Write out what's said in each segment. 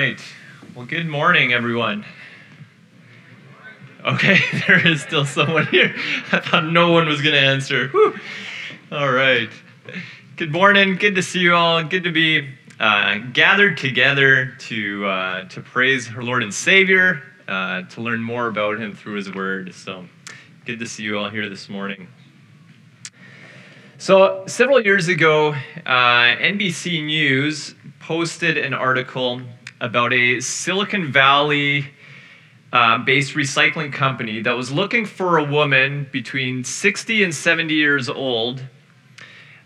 right. Well, good morning, everyone. Okay, there is still someone here. I thought no one was going to answer. Whew. All right. Good morning. Good to see you all. Good to be uh, gathered together to uh, to praise our Lord and Savior, uh, to learn more about Him through His Word. So, good to see you all here this morning. So, several years ago, uh, NBC News posted an article about a Silicon Valley uh, based recycling company that was looking for a woman between 60 and 70 years old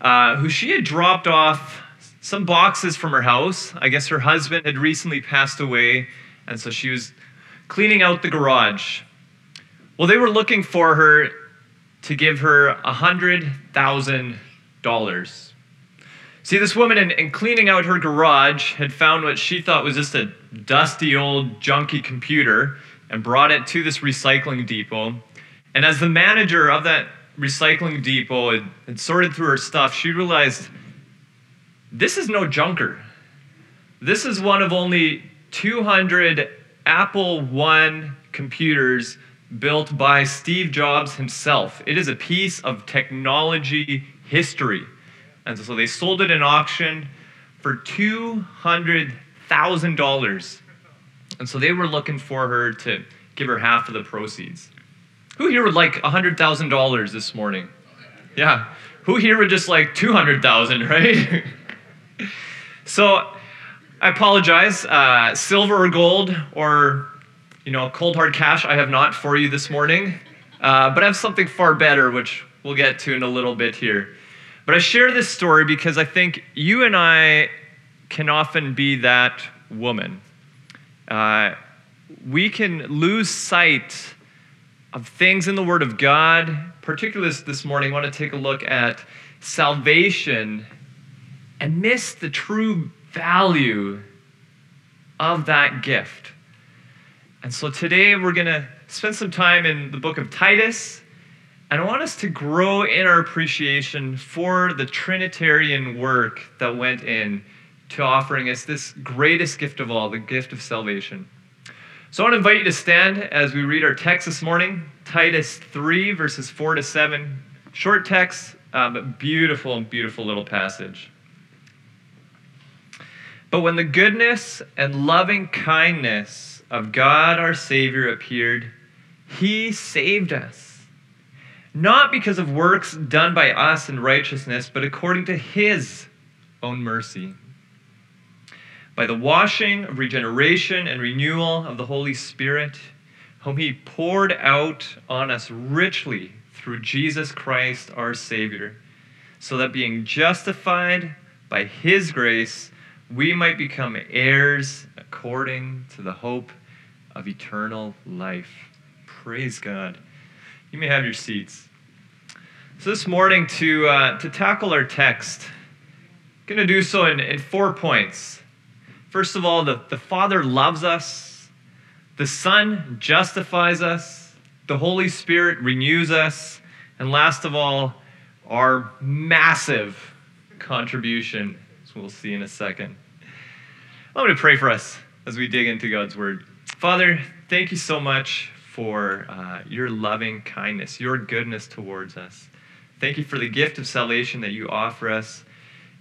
uh, who she had dropped off some boxes from her house. I guess her husband had recently passed away, and so she was cleaning out the garage. Well, they were looking for her to give her $100,000. See, this woman, in, in, cleaning out her garage, had found what she thought was just a dusty old junky computer and brought it to this recycling depot. And as the manager of that recycling depot had, had sorted through her stuff, she realized this is no junker. This is one of only 200 Apple I computers built by Steve Jobs himself. It is a piece of technology history. And so they sold it in auction for $200,000. And so they were looking for her to give her half of the proceeds. Who here would like $100,000 this morning? Yeah. Who here would just like 200,000, right? so I apologize. Uh, silver or gold or, you know, cold hard cash, I have not for you this morning. Uh, but I have something far better, which we'll get to in a little bit here. But I share this story because I think you and I can often be that woman. Uh, we can lose sight of things in the Word of God. Particularly this, this morning, I want to take a look at salvation and miss the true value of that gift. And so today we're going to spend some time in the book of Titus. And I want us to grow in our appreciation for the Trinitarian work that went in to offering us this greatest gift of all, the gift of salvation. So I want to invite you to stand as we read our text this morning Titus 3, verses 4 to 7. Short text, uh, but beautiful, beautiful little passage. But when the goodness and loving kindness of God our Savior appeared, He saved us not because of works done by us in righteousness, but according to his own mercy. By the washing of regeneration and renewal of the Holy Spirit, whom he poured out on us richly through Jesus Christ our Savior, so that being justified by his grace, we might become heirs according to the hope of eternal life. Praise God. You may have your seats. So this morning, to, uh, to tackle our text, I'm going to do so in, in four points. First of all, the, the Father loves us, the Son justifies us, the Holy Spirit renews us, and last of all, our massive contribution, as we'll see in a second. I'm going to pray for us as we dig into God's Word. Father, thank you so much for uh, your loving kindness, your goodness towards us. Thank you for the gift of salvation that you offer us.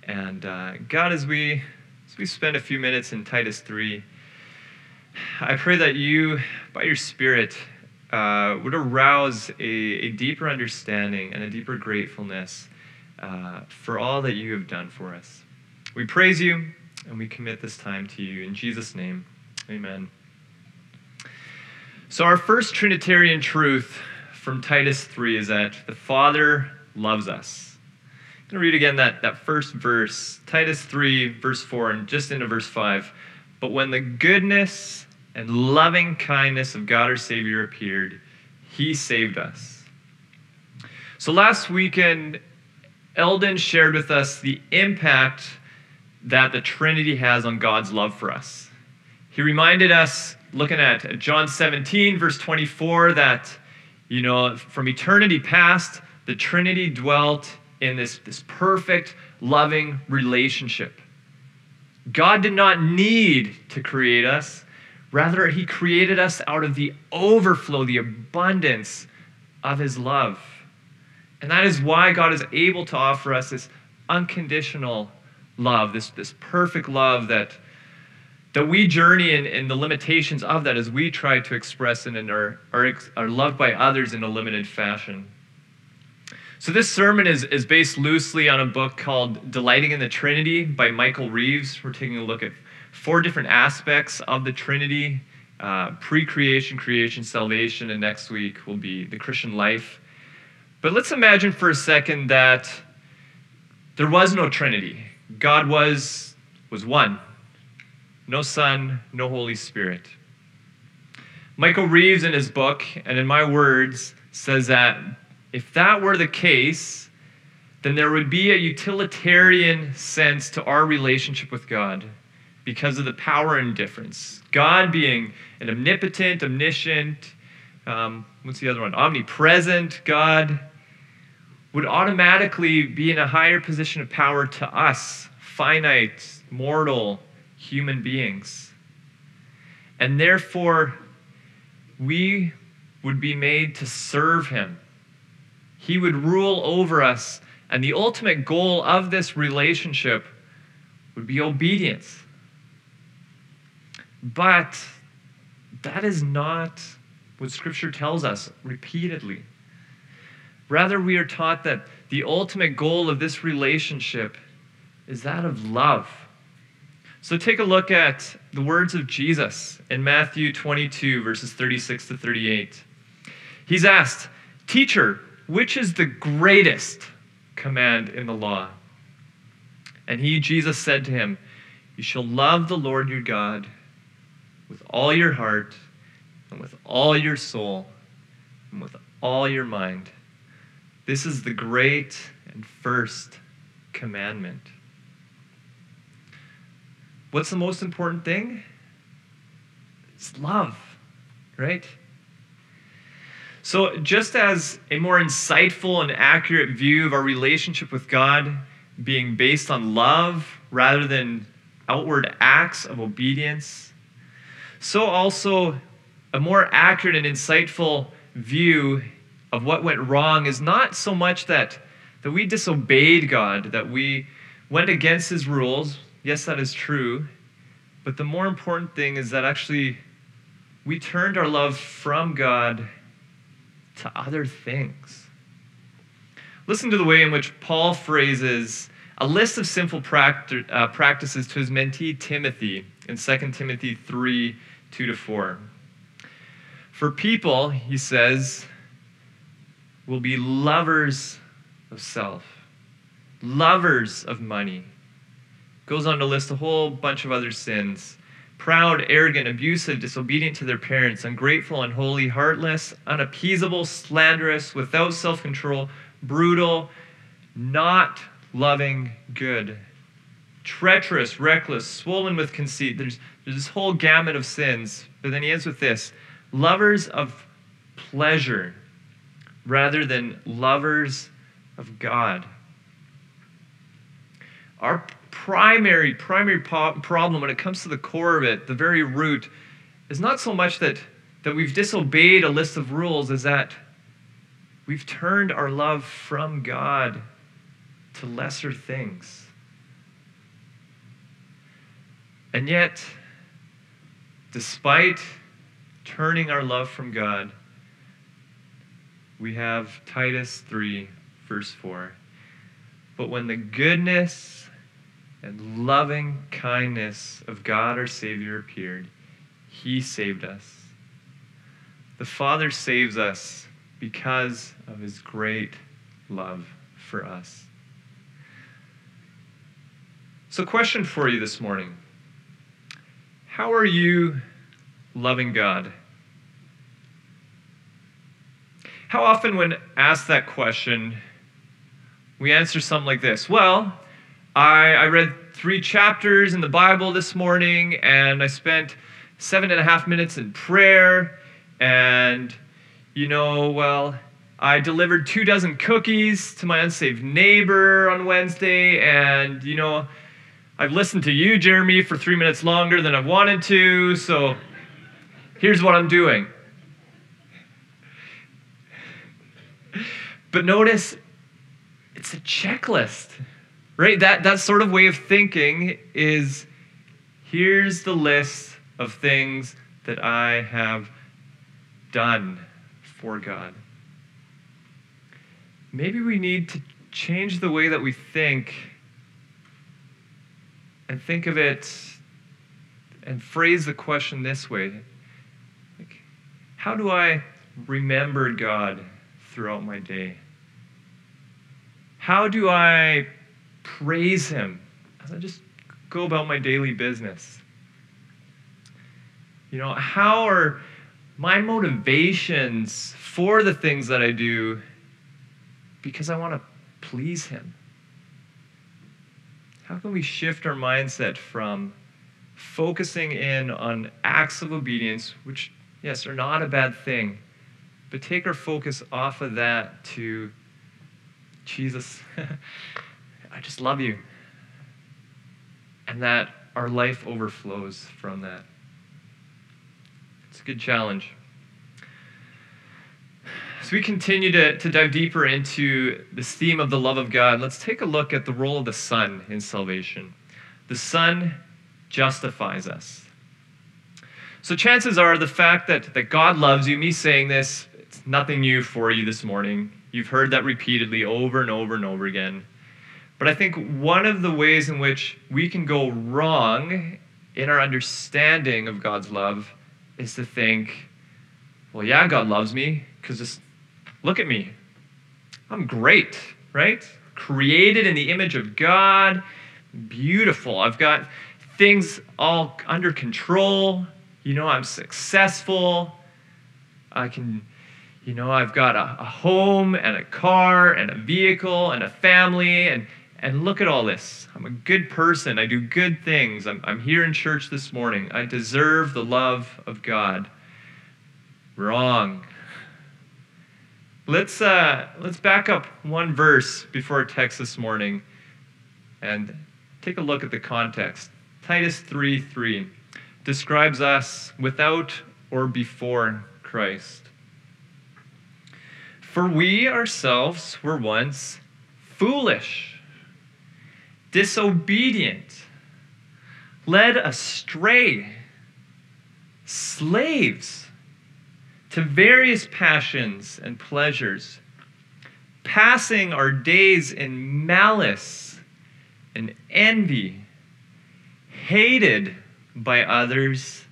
And uh, God, as we, as we spend a few minutes in Titus 3, I pray that you, by your Spirit, uh, would arouse a, a, deeper understanding and a deeper gratefulness uh, for all that you have done for us. We praise you and we commit this time to you. In Jesus' name, amen. So, our first Trinitarian truth from Titus 3 is that the Father loves us. I'm going to read again that, that first verse, Titus 3, verse 4, and just into verse 5. But when the goodness and loving kindness of God our Savior appeared, he saved us. So, last weekend, Eldon shared with us the impact that the Trinity has on God's love for us. He reminded us looking at John 17, verse 24, that, you know, from eternity past, the Trinity dwelt in this, this perfect, loving relationship. God did not need to create us. Rather, He created us out of the overflow, the abundance of His love. And that is why God is able to offer us this unconditional love, this, this perfect love that, that we journey in, in the limitations of that as we try to express and are, are, are loved by others in a limited fashion. So, this sermon is, is based loosely on a book called Delighting in the Trinity by Michael Reeves. We're taking a look at four different aspects of the Trinity uh, pre creation, creation, salvation, and next week will be the Christian life. But let's imagine for a second that there was no Trinity. God was, was one no Son, no Holy Spirit. Michael Reeves, in his book, and in my words, says that if that were the case, then there would be a utilitarian sense to our relationship with God because of the power and difference. God being an omnipotent, omniscient, um, what's the other one? Omnipresent God would automatically be in a higher position of power to us, finite, mortal human beings. And therefore, we would be made to serve him he would rule over us. And the ultimate goal of this relationship would be obedience. But that is not what Scripture tells us repeatedly. Rather, we are taught that the ultimate goal of this relationship is that of love. So take a look at the words of Jesus in Matthew 22, verses 36 to 38. He's asked, Teacher, which is the greatest command in the law? And he, Jesus, said to him, You shall love the Lord your God with all your heart, and with all your soul, and with all your mind. This is the great and first commandment. What's the most important thing? It's love, right? So, just as a more insightful and accurate view of our relationship with God being based on love rather than outward acts of obedience, so also a more accurate and insightful view of what went wrong is not so much that, that we disobeyed God, that we went against his rules. Yes, that is true. But the more important thing is that actually we turned our love from God to other things. Listen to the way in which Paul phrases a list of sinful uh, practices to his mentee Timothy in 2 Timothy 3 2 to 4. For people, he says, will be lovers of self, lovers of money. Goes on to list a whole bunch of other sins proud, arrogant, abusive, disobedient to their parents, ungrateful, unholy, heartless, unappeasable, slanderous, without self control, brutal, not loving good, treacherous, reckless, swollen with conceit. There's, there's this whole gamut of sins. But then he ends with this lovers of pleasure rather than lovers of God. Our primary, primary problem when it comes to the core of it, the very root, is not so much that, that we've disobeyed a list of rules, is that we've turned our love from God to lesser things. And yet, despite turning our love from God, we have Titus 3, verse 4. But when the goodness and loving kindness of God our Savior appeared, He saved us. The Father saves us because of His great love for us. So, question for you this morning How are you loving God? How often, when asked that question, we answer something like this Well, I, I read three chapters in the Bible this morning, and I spent seven and a half minutes in prayer. And, you know, well, I delivered two dozen cookies to my unsaved neighbor on Wednesday, and, you know, I've listened to you, Jeremy, for three minutes longer than I've wanted to, so here's what I'm doing. But notice it's a checklist, right? That, that sort of way of thinking is here's the list of things that I have done for God. Maybe we need to change the way that we think and think of it and phrase the question this way like, How do I remember God throughout my day? How do I praise Him as I just go about my daily business? You know, how are my motivations for the things that I do because I want to please Him? How can we shift our mindset from focusing in on acts of obedience, which, yes, are not a bad thing, but take our focus off of that to Jesus, I just love you. And that our life overflows from that. It's a good challenge. As we continue to, to dive deeper into this theme of the love of God, let's take a look at the role of the Son in salvation. The Son justifies us. So, chances are the fact that, that God loves you, me saying this, it's nothing new for you this morning. You've heard that repeatedly over and over and over again. But I think one of the ways in which we can go wrong in our understanding of God's love is to think, well, yeah, God loves me because just look at me. I'm great, right? Created in the image of God, beautiful. I've got things all under control. You know, I'm successful. I can you know, I've got a, a, home and a car and a vehicle and a family, and, and look at all this. I'm a good person. I do good things. I'm, I'm here in church this morning. I deserve the love of God. Wrong. Let's, uh, let's back up one verse before our text this morning and take a look at the context. Titus 3 3 describes us without or before Christ. For we ourselves were once foolish, disobedient, led astray, slaves to various passions and pleasures, passing our days in malice and envy, hated by others,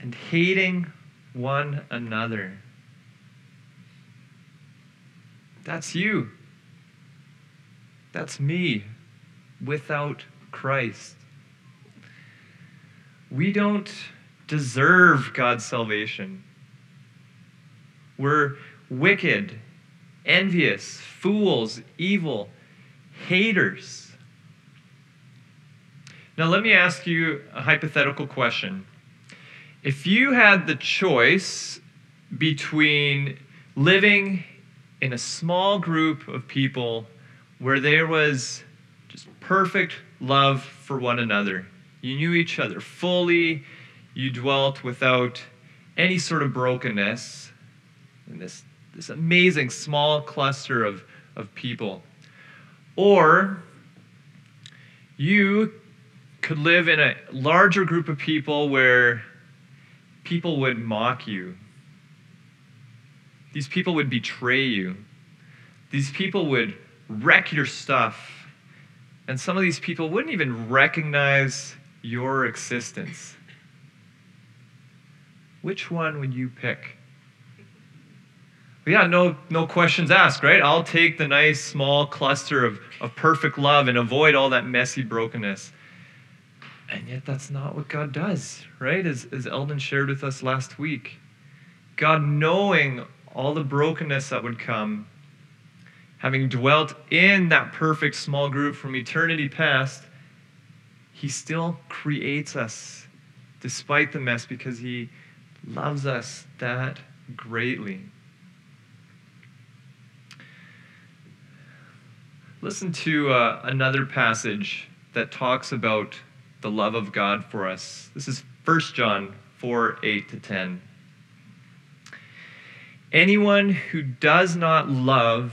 and hating one another. That's you. That's me without Christ. We don't deserve God's salvation. We're wicked, envious, fools, evil, haters. Now, let me ask you a hypothetical question. If you had the choice between living in a small group of people where there was just perfect love for one another. You knew each other fully, you dwelt without any sort of brokenness in this, this amazing small cluster of, of people. Or you could live in a larger group of people where people would mock you these people would betray you. These people would wreck your stuff. And some of these people wouldn't even recognize your existence. Which one would you pick? Yeah, no, no questions asked, right? I'll take the nice small cluster of, of perfect love and avoid all that messy brokenness. And yet, that's not what God does, right? As, as Eldon shared with us last week. God, knowing all the brokenness that would come, having dwelt in that perfect small group from eternity past, he still creates us despite the mess because he loves us that greatly. Listen to uh, another passage that talks about the love of God for us. This is 1 John 4 8 to 10. Anyone who does not love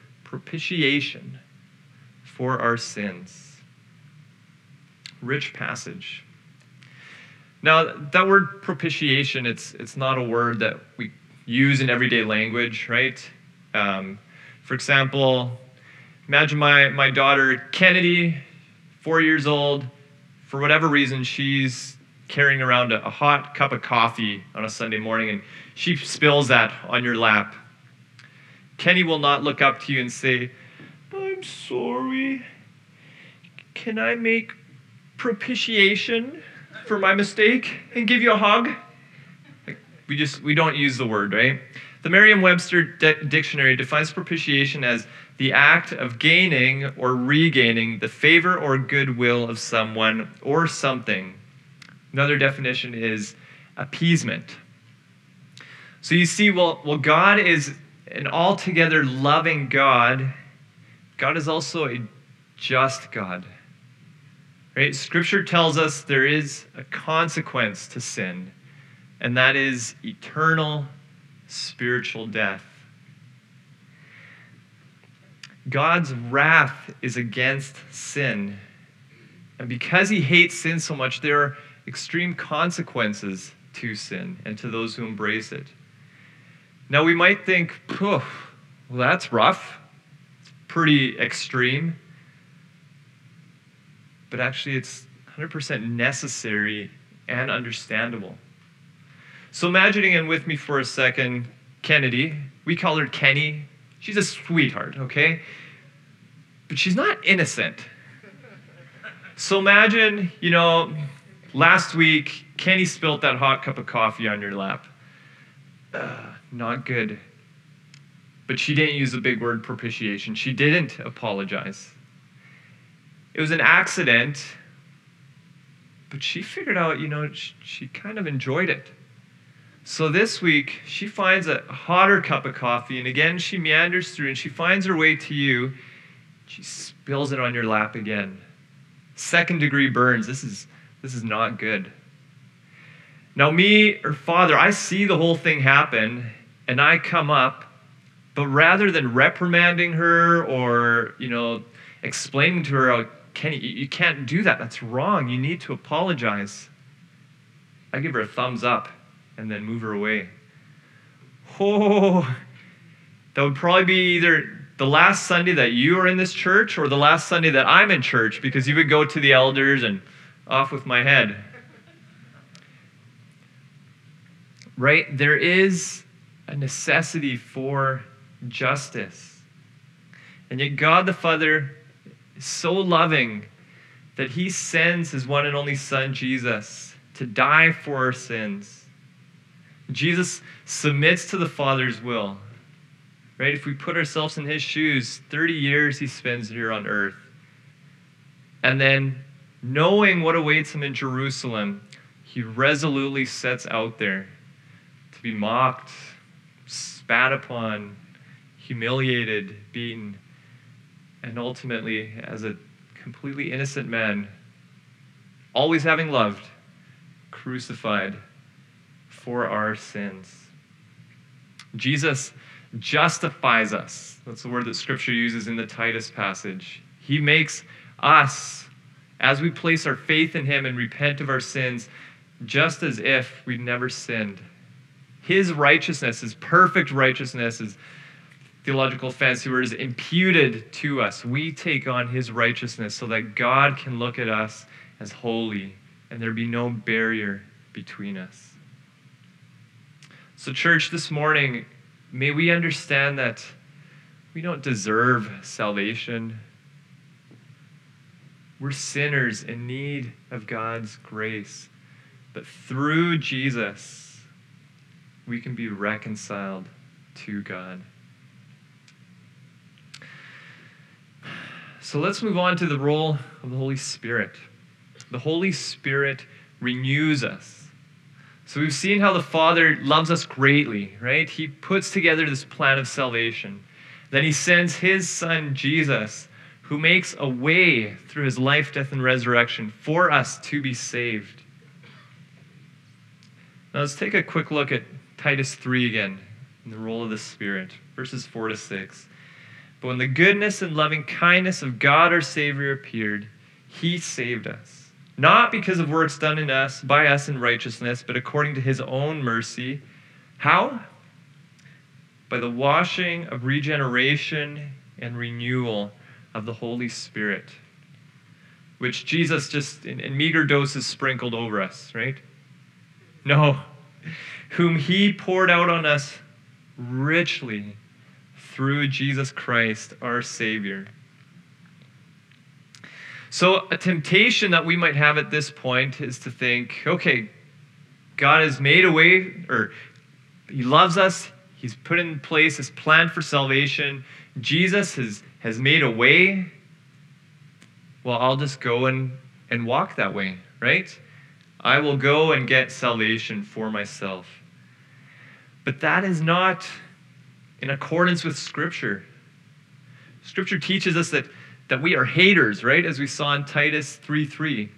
propitiation for our sins. Rich passage. Now, that word propitiation, it's, it's not a word that we use in everyday language, right? Um, for example, imagine my, my daughter Kennedy, four years old. For whatever reason, she's carrying around a, a hot cup of coffee on a Sunday morning and she spills that on your lap. Kenny will not look up to you and say, I'm sorry. Can I make propitiation? for my mistake and give you a hug? We just we don't use the word, right? The Merriam-Webster de- dictionary defines propitiation as the act of gaining or regaining the favor or goodwill of someone or something. Another definition is appeasement. So you see, well, well, God is an altogether loving God. God is also a just God. Right? Scripture tells us there is a consequence to sin, and that is eternal spiritual death. God's wrath is against sin. And because he hates sin so much, there are extreme consequences to sin and to those who embrace it. Now, we might think, poof, well, that's rough. Pretty extreme but actually it's 100% necessary and understandable. So, imagining in with me for a second Kennedy, we call her Kenny. She's a sweetheart, okay? But she's not innocent. So, imagine, you know, last week, Kenny spilt that hot cup of coffee on your lap. Uh, not good. But she didn't use the big word propitiation. She didn't apologize. It was an accident, but she figured out, you know, she, she kind of enjoyed it. So this week, she finds a hotter cup of coffee, and again, she meanders through and she finds her way to you. She spills it on your lap again. Second degree burns. This is, this is not good. Now, me or father, I see the whole thing happen, and I come up, but rather than reprimanding her or, you know, explaining to her oh, Kenny, you can't do that. That's wrong. You need to apologize. I give her a thumbs up and then move her away. Oh, that would probably be either the last Sunday that you are in this church or the last Sunday that I'm in church because you would go to the elders and off with my head. Right? There is a necessity for justice. And yet, God the Father is so loving that he sends his one and only Son, Jesus, to die for our sins. Jesus submits to the Father's will. Right? If we put ourselves in his shoes, 30 years he spends here on earth. And then, knowing what awaits him in Jerusalem, he resolutely sets out there to be mocked, spat upon, humiliated, beaten and ultimately, as a completely innocent man, always having loved, crucified for our sins. Jesus justifies us. That's the word that Scripture uses in the Titus passage. He makes us, as we place our faith in Him and repent of our sins, just as if we'd never sinned. His righteousness, His perfect righteousness, is theological fancy word is imputed to us. We take on his righteousness so that God can look at us as holy and there be no barrier between us. So, church, this morning, may we understand that we don't deserve salvation. We're sinners in need of God's grace. But through Jesus, we can be reconciled to God. So let's move on to the role of the Holy Spirit. The Holy Spirit renews us. So we've seen how the Father loves us greatly, right? He puts together this plan of salvation. Then he sends his Son, Jesus, who makes a way through his life, death, and resurrection for us to be saved. Now let's take a quick look at Titus 3 again, in the role of the Spirit, verses 4 to 6. But when the goodness and loving kindness of God our Savior appeared, he saved us. Not because of works done in us, by us in righteousness, but according to his own mercy. How? By the washing of regeneration and renewal of the Holy Spirit, which Jesus just in, in meager doses sprinkled over us, right? No, whom he poured out on us richly through Jesus Christ, our Savior. So, a temptation that we might have at this point is to think, okay, God has made a way, or He loves us, He's put in place His plan for salvation. Jesus has, has made a way. Well, I'll just go and, and walk that way, right? I will go and get salvation for myself. But that is not in accordance with Scripture. Scripture teaches us that, that we are haters, right? As we saw in Titus 3 3.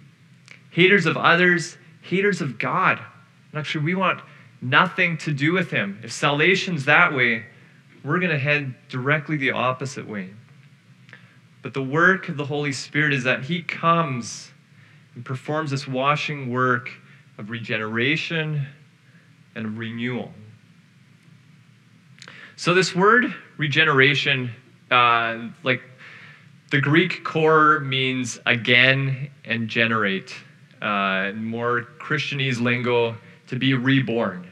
Haters of others, haters of God. And actually, we want nothing to do with Him. If salvation's that way, we're going to head directly the opposite way. But the work of the Holy Spirit is that He comes and performs this washing work of regeneration and renewal. So, this word regeneration, uh, like the Greek core means again and generate. Uh, more Christianese lingo, to be reborn.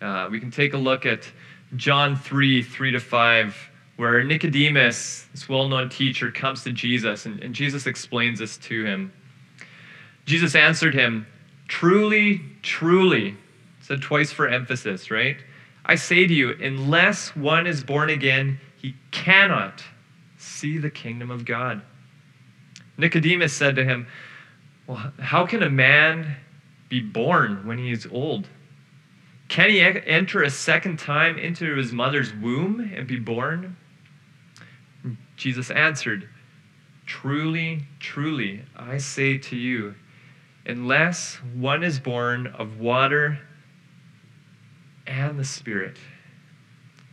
Uh, we can take a look at John 3 3 to 5, where Nicodemus, this well known teacher, comes to Jesus, and, and Jesus explains this to him. Jesus answered him, Truly, truly, said twice for emphasis, right? I say to you, unless one is born again, he cannot see the kingdom of God. Nicodemus said to him, Well, how can a man be born when he is old? Can he enter a second time into his mother's womb and be born? Jesus answered, Truly, truly, I say to you, unless one is born of water and the Spirit,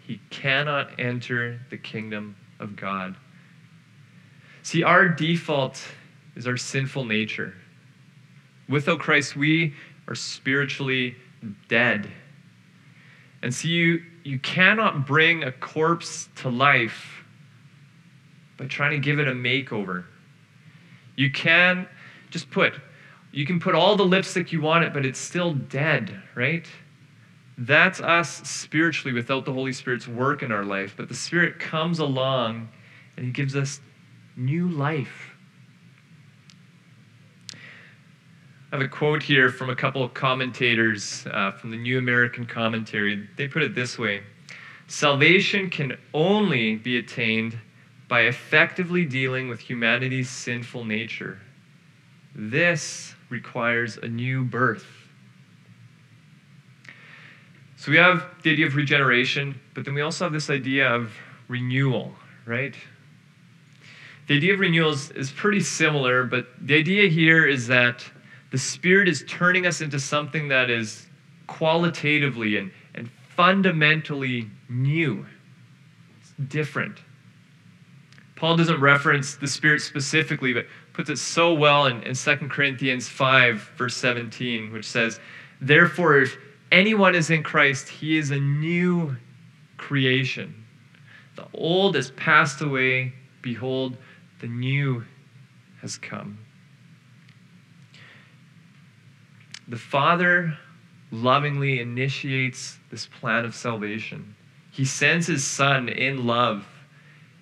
he cannot enter the kingdom of God. See, our default is our sinful nature. Without Christ, we are spiritually dead. And see, you, you cannot bring a corpse to life by trying to give it a makeover. You can just put, you can put all the lipstick you want it, but it's still dead, right? That's us spiritually without the Holy Spirit's work in our life. But the Spirit comes along and He gives us new life. I have a quote here from a couple of commentators uh, from the New American Commentary. They put it this way Salvation can only be attained by effectively dealing with humanity's sinful nature. This requires a new birth. So we have the idea of regeneration, but then we also have this idea of renewal, right? The idea of renewal is, is pretty similar, but the idea here is that the Spirit is turning us into something that is qualitatively and, and fundamentally new. It's different. Paul doesn't reference the Spirit specifically, but puts it so well in, in 2 Corinthians 5, verse 17, which says, Therefore, if anyone is in Christ, he is a new creation. The old has passed away. Behold, the new has come. The Father lovingly initiates this plan of salvation. He sends his Son in love,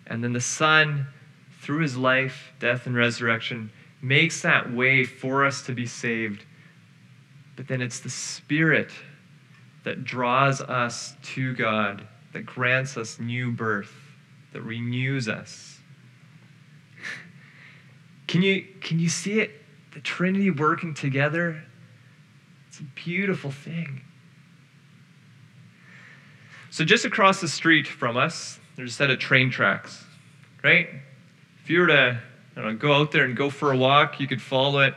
and then the Son, through his life, death, and resurrection, makes that way for us to be saved. But then it's the Spirit that draws us to God, that grants us new birth, that renews us. Can you, can you see it? The Trinity working together? It's a beautiful thing. So, just across the street from us, there's a set of train tracks, right? If you were to know, go out there and go for a walk, you could follow it,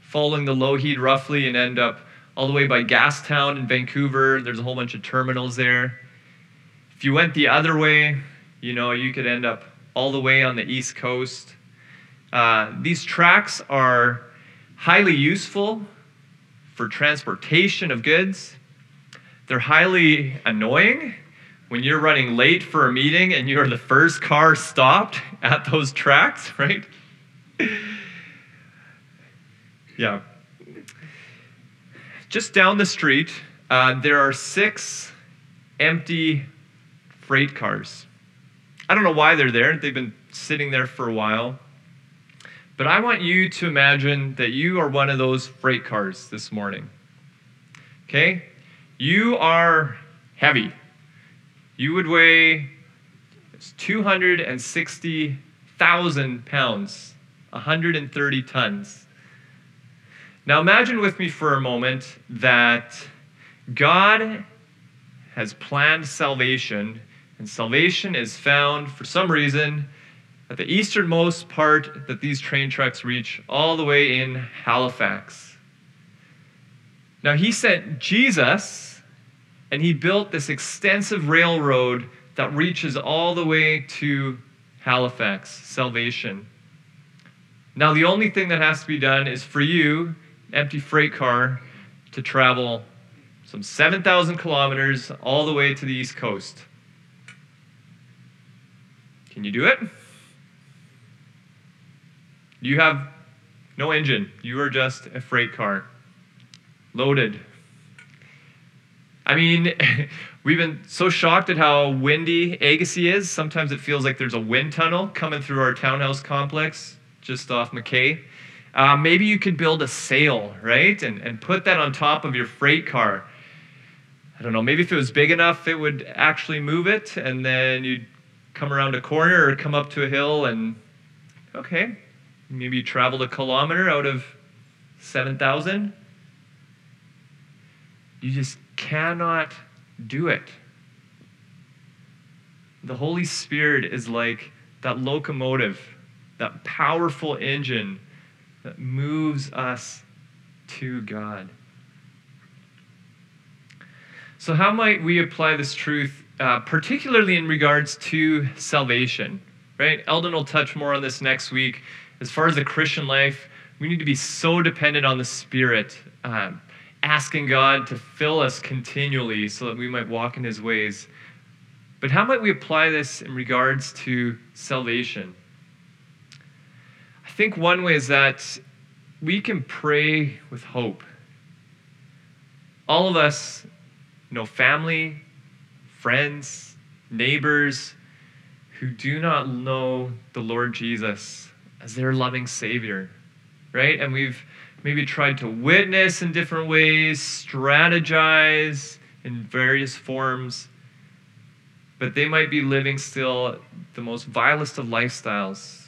following the Lougheed roughly, and end up all the way by Gastown in Vancouver. There's a whole bunch of terminals there. If you went the other way, you know, you could end up all the way on the East Coast. Uh, these tracks are highly useful for transportation of goods. They're highly annoying when you're running late for a meeting and you're the first car stopped at those tracks, right? yeah. Just down the street, uh, there are six empty freight cars. I don't know why they're there. They've been sitting there for a while. But I want you to imagine that you are one of those freight cars this morning. Okay? You are heavy. You would weigh 260,000 pounds, 130 tons. Now imagine with me for a moment that God has planned salvation, and salvation is found for some reason at the easternmost part that these train tracks reach, all the way in Halifax. Now, he sent Jesus, and he built this extensive railroad that reaches all the way to Halifax, salvation. Now, the only thing that has to be done is for you, empty freight car, to travel some 7,000 kilometers all the way to the East Coast. Can you do it? You have no engine. You are just a freight car, loaded. I mean, we've been so shocked at how windy Agassiz is. Sometimes it feels like there's a wind tunnel coming through our townhouse complex just off McKay. Uh, maybe you could build a sail, right? And, and put that on top of your freight car. I don't know, maybe if it was big enough, it would actually move it, and then you'd come around a corner or come up to a hill, and okay, Maybe you traveled a kilometer out of 7,000. You just cannot do it. The Holy Spirit is like that locomotive, that powerful engine that moves us to God. So, how might we apply this truth, uh, particularly in regards to salvation? Right? Eldon will touch more on this next week as far as the Christian life, we need to be so dependent on the Spirit, um, asking God to fill us continually so that we might walk in His ways. But how might we apply this in regards to salvation? I think one way is that we can pray with hope. All of us know family, friends, neighbors who do not know the Lord Jesus as their loving Savior, right? And we've maybe tried to witness in different ways, strategize in various forms, but they might be living still the most vilest of lifestyles,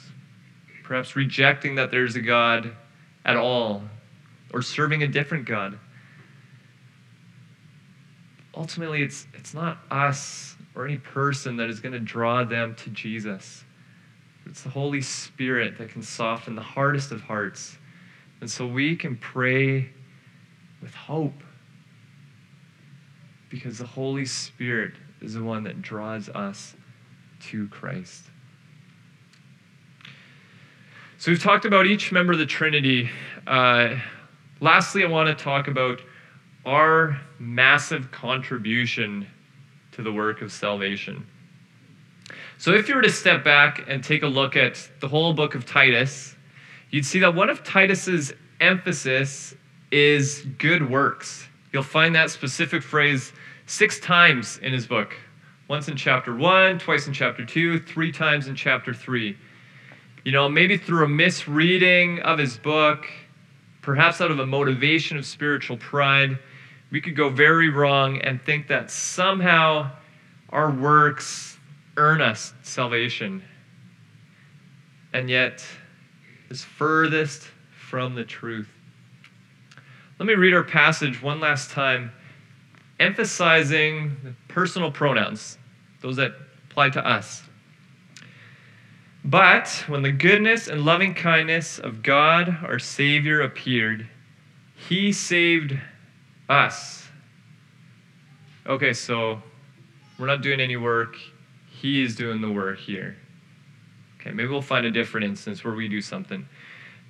perhaps rejecting that there's a God at all, or serving a different God. Ultimately, it's, it's not us or any person that is going to draw them to Jesus. It's the Holy Spirit that can soften the hardest of hearts. And so we can pray with hope because the Holy Spirit is the one that draws us to Christ. So we've talked about each member of the Trinity. Uh, lastly, I want to talk about our massive contribution to the work of salvation. So if you were to step back and take a look at the whole book of Titus, you'd see that one of Titus's emphasis is good works. You'll find that specific phrase six times in his book. Once in chapter 1, twice in chapter 2, three times in chapter 3. You know, maybe through a misreading of his book, perhaps out of a motivation of spiritual pride, we could go very wrong and think that somehow our works earn us salvation. And yet, is furthest from the truth. Let me read our passage one last time, emphasizing the personal pronouns, those that apply to us. But when the goodness and loving kindness of God our Savior appeared, He saved us. Okay, so we're not doing any work. He is doing the work here. Okay, maybe we'll find a different instance where we do something.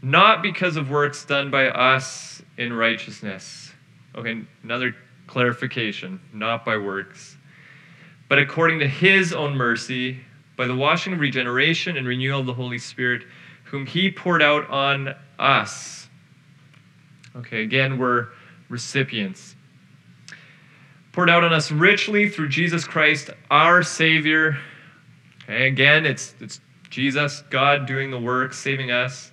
Not because of works done by us in righteousness. Okay, another clarification. Not by works. But according to his own mercy, by the washing of regeneration and renewal of the Holy Spirit, whom he poured out on us. Okay, again, we're recipients. Poured out on us richly through Jesus Christ, our Savior. Okay, again, it's, it's Jesus, God doing the work, saving us,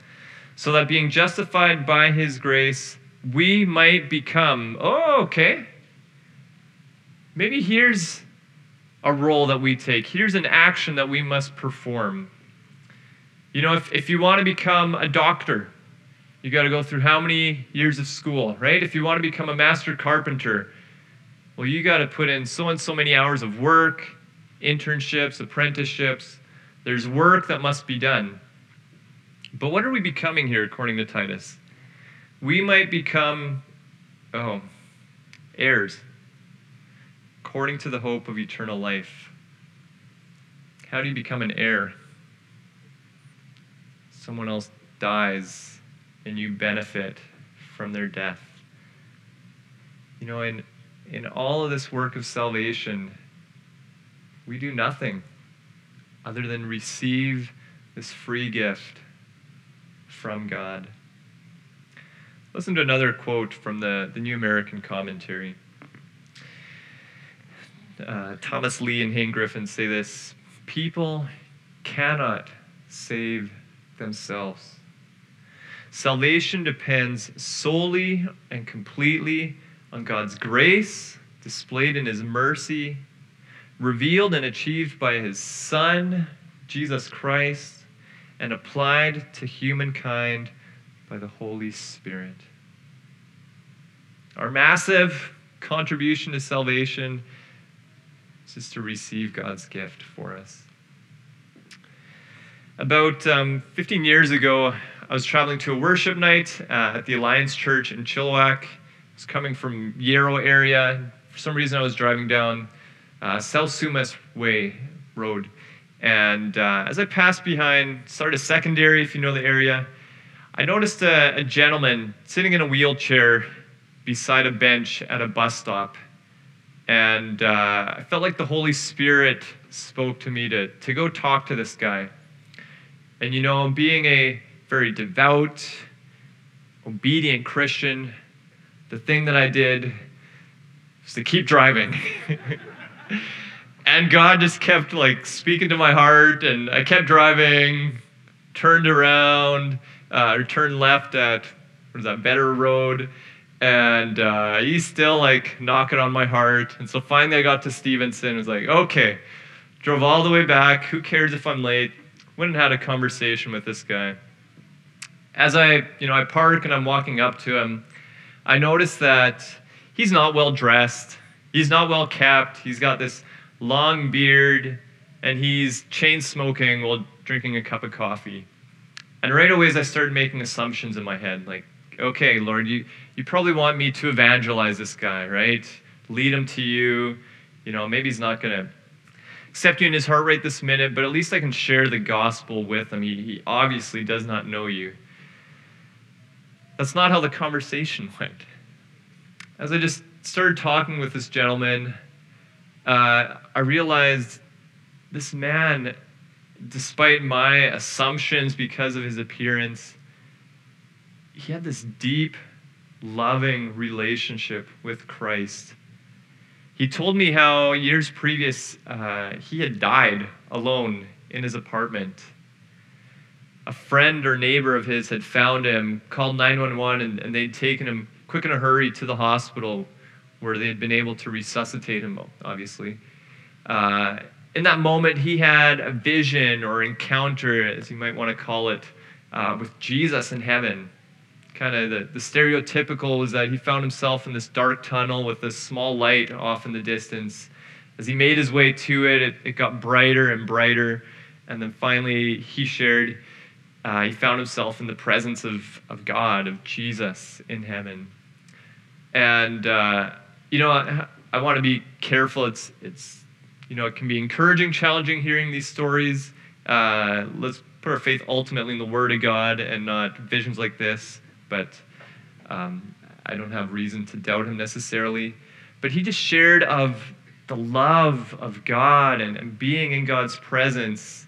so that being justified by his grace, we might become, oh, okay. Maybe here's a role that we take. Here's an action that we must perform. You know, if, if you want to become a doctor, you got to go through how many years of school, right? If you want to become a master carpenter, well, you got to put in so and so many hours of work, internships, apprenticeships. There's work that must be done. But what are we becoming here, according to Titus? We might become, oh, heirs, according to the hope of eternal life. How do you become an heir? Someone else dies and you benefit from their death. You know, in, in all of this work of salvation, we do nothing other than receive this free gift from God. Listen to another quote from the, the New American Commentary. Uh, Thomas Lea and Hayne Griffin say this People cannot save themselves. Salvation depends solely and completely on God's grace displayed in His mercy revealed and achieved by his Son, Jesus Christ, and applied to humankind by the Holy Spirit. Our massive contribution to salvation is just to receive God's gift for us. About um, 15 years ago, I was traveling to a worship night uh, at the Alliance Church in Chilliwack. I was coming from Yarrow area. For some reason, I was driving down uh, Way Road. And uh, as I passed behind, Sardis secondary, if you know the area, I noticed a, a gentleman sitting in a wheelchair beside a bench at a bus stop. And uh, I felt like the Holy Spirit spoke to me to, to go talk to this guy. And you know, being a very devout, obedient Christian, the thing that I did was to keep driving. and God just kept like speaking to my heart, and I kept driving, turned around, uh, turned left at what is that Vedder Road, and uh, he's still like knocking on my heart. And so finally, I got to Stevenson. and was like, okay, drove all the way back. Who cares if I'm late? Went and had a conversation with this guy. As I, you know, I park and I'm walking up to him, I notice that he's not well dressed He's not well kept. He's got this long beard, and he's chain smoking while drinking a cup of coffee. And right away, as I started making assumptions in my head, like, okay, Lord, you, you probably want me to evangelize this guy, right? Lead him to you. You know, maybe he's not going to accept you in his heart right this minute, but at least I can share the gospel with him. He, he obviously does not know you. That's not how the conversation went. As I just started talking with this gentleman, uh, I realized this man, despite my assumptions because of his appearance, he had this deep, loving relationship with Christ. He told me how years previous uh, he had died alone in his apartment. a friend or neighbor of his had found him, called 911, and, and they'd taken him quick in a hurry to the hospital where they had been able to resuscitate him, obviously. Uh, in that moment, he had a vision or encounter, as you might want to call it, uh, with Jesus in heaven. Kind of the, the stereotypical was that he found himself in this dark tunnel with this small light off in the distance. As he made his way to it, it, it got brighter and brighter. And then finally, he shared, uh, he found himself in the presence of, of God, of Jesus in heaven. And, uh, you know, I, I want to be careful. It's, it's you know, it can be encouraging, challenging hearing these stories. Uh, let's put our faith ultimately in the Word of God and not visions like this. But um, I don't have reason to doubt him necessarily. But he just shared of the love of God and, and being in God's presence.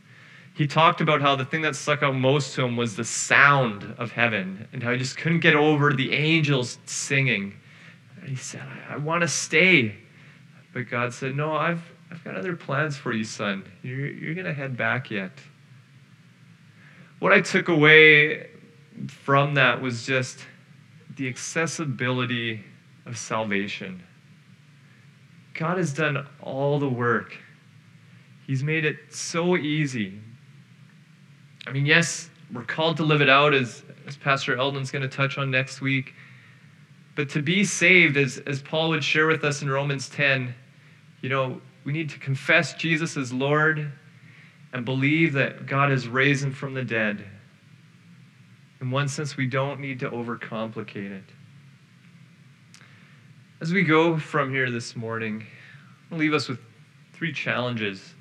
He talked about how the thing that stuck out most to him was the sound of heaven and how he just couldn't get over the angels singing. And he said, I, I want to stay. But God said, No, I've, I've got other plans for you, son. You're, you're going to head back yet. What I took away from that was just the accessibility of salvation. God has done all the work. He's made it so easy. I mean, yes, we're called to live it out, as, as Pastor Eldon's going to touch on next week. But to be saved, as, as Paul would share with us in Romans 10, you know, we need to confess Jesus as Lord and believe that God has raised him from the dead. In one sense, we don't need to overcomplicate it. As we go from here this morning, I'll leave us with three challenges.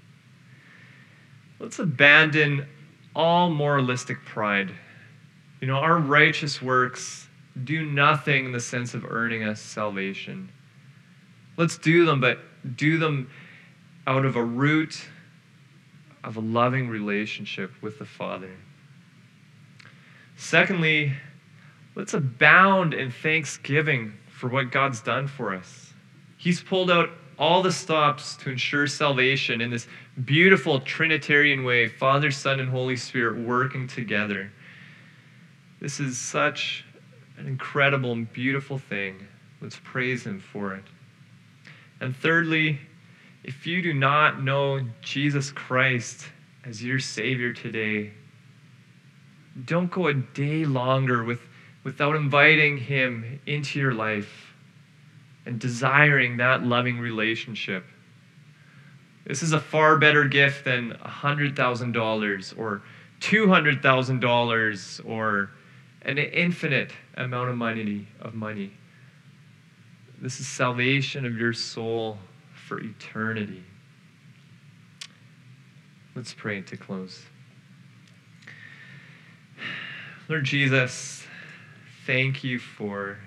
Let's abandon all moralistic pride. You know, our righteous works do nothing in the sense of earning us salvation. Let's do them, but do them out of a root of a loving relationship with the Father. Secondly, let's abound in thanksgiving for what God's done for us. He's pulled out all the stops to ensure salvation in this beautiful Trinitarian way Father, Son, and Holy Spirit working together. This is such an incredible and beautiful thing. Let's praise Him for it. And thirdly, if you do not know Jesus Christ as your Savior today, don't go a day longer with, without inviting Him into your life and desiring that loving relationship. This is a far better gift than $100,000 or $200,000 or an infinite amount of money, of money. This is salvation of your soul for eternity. Let's pray to close. Lord Jesus, thank you for,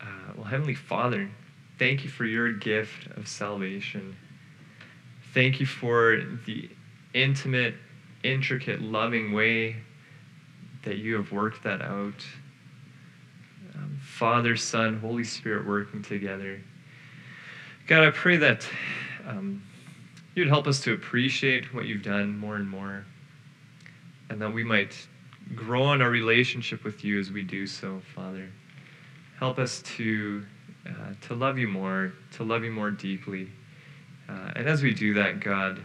uh, well, Heavenly Father, thank you for your gift of salvation. Thank you for the intimate, intricate, loving way that you have worked that out. Um, Father, Son, Holy Spirit working together. God, I pray that um, you'd help us to appreciate what you've done more and more, and that we might grow in our relationship with you as we do so, Father. Help us to uh, to love you more, to love you more deeply, uh, and as we do that, God,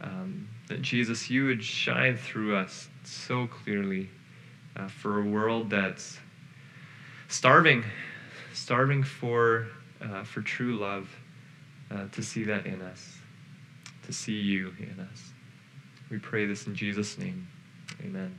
um, that Jesus, you would shine through us so clearly uh, for a world that's starving, starving for uh, for true love, uh, to see that in us, to see you in us. We pray this in Jesus' name. Amen.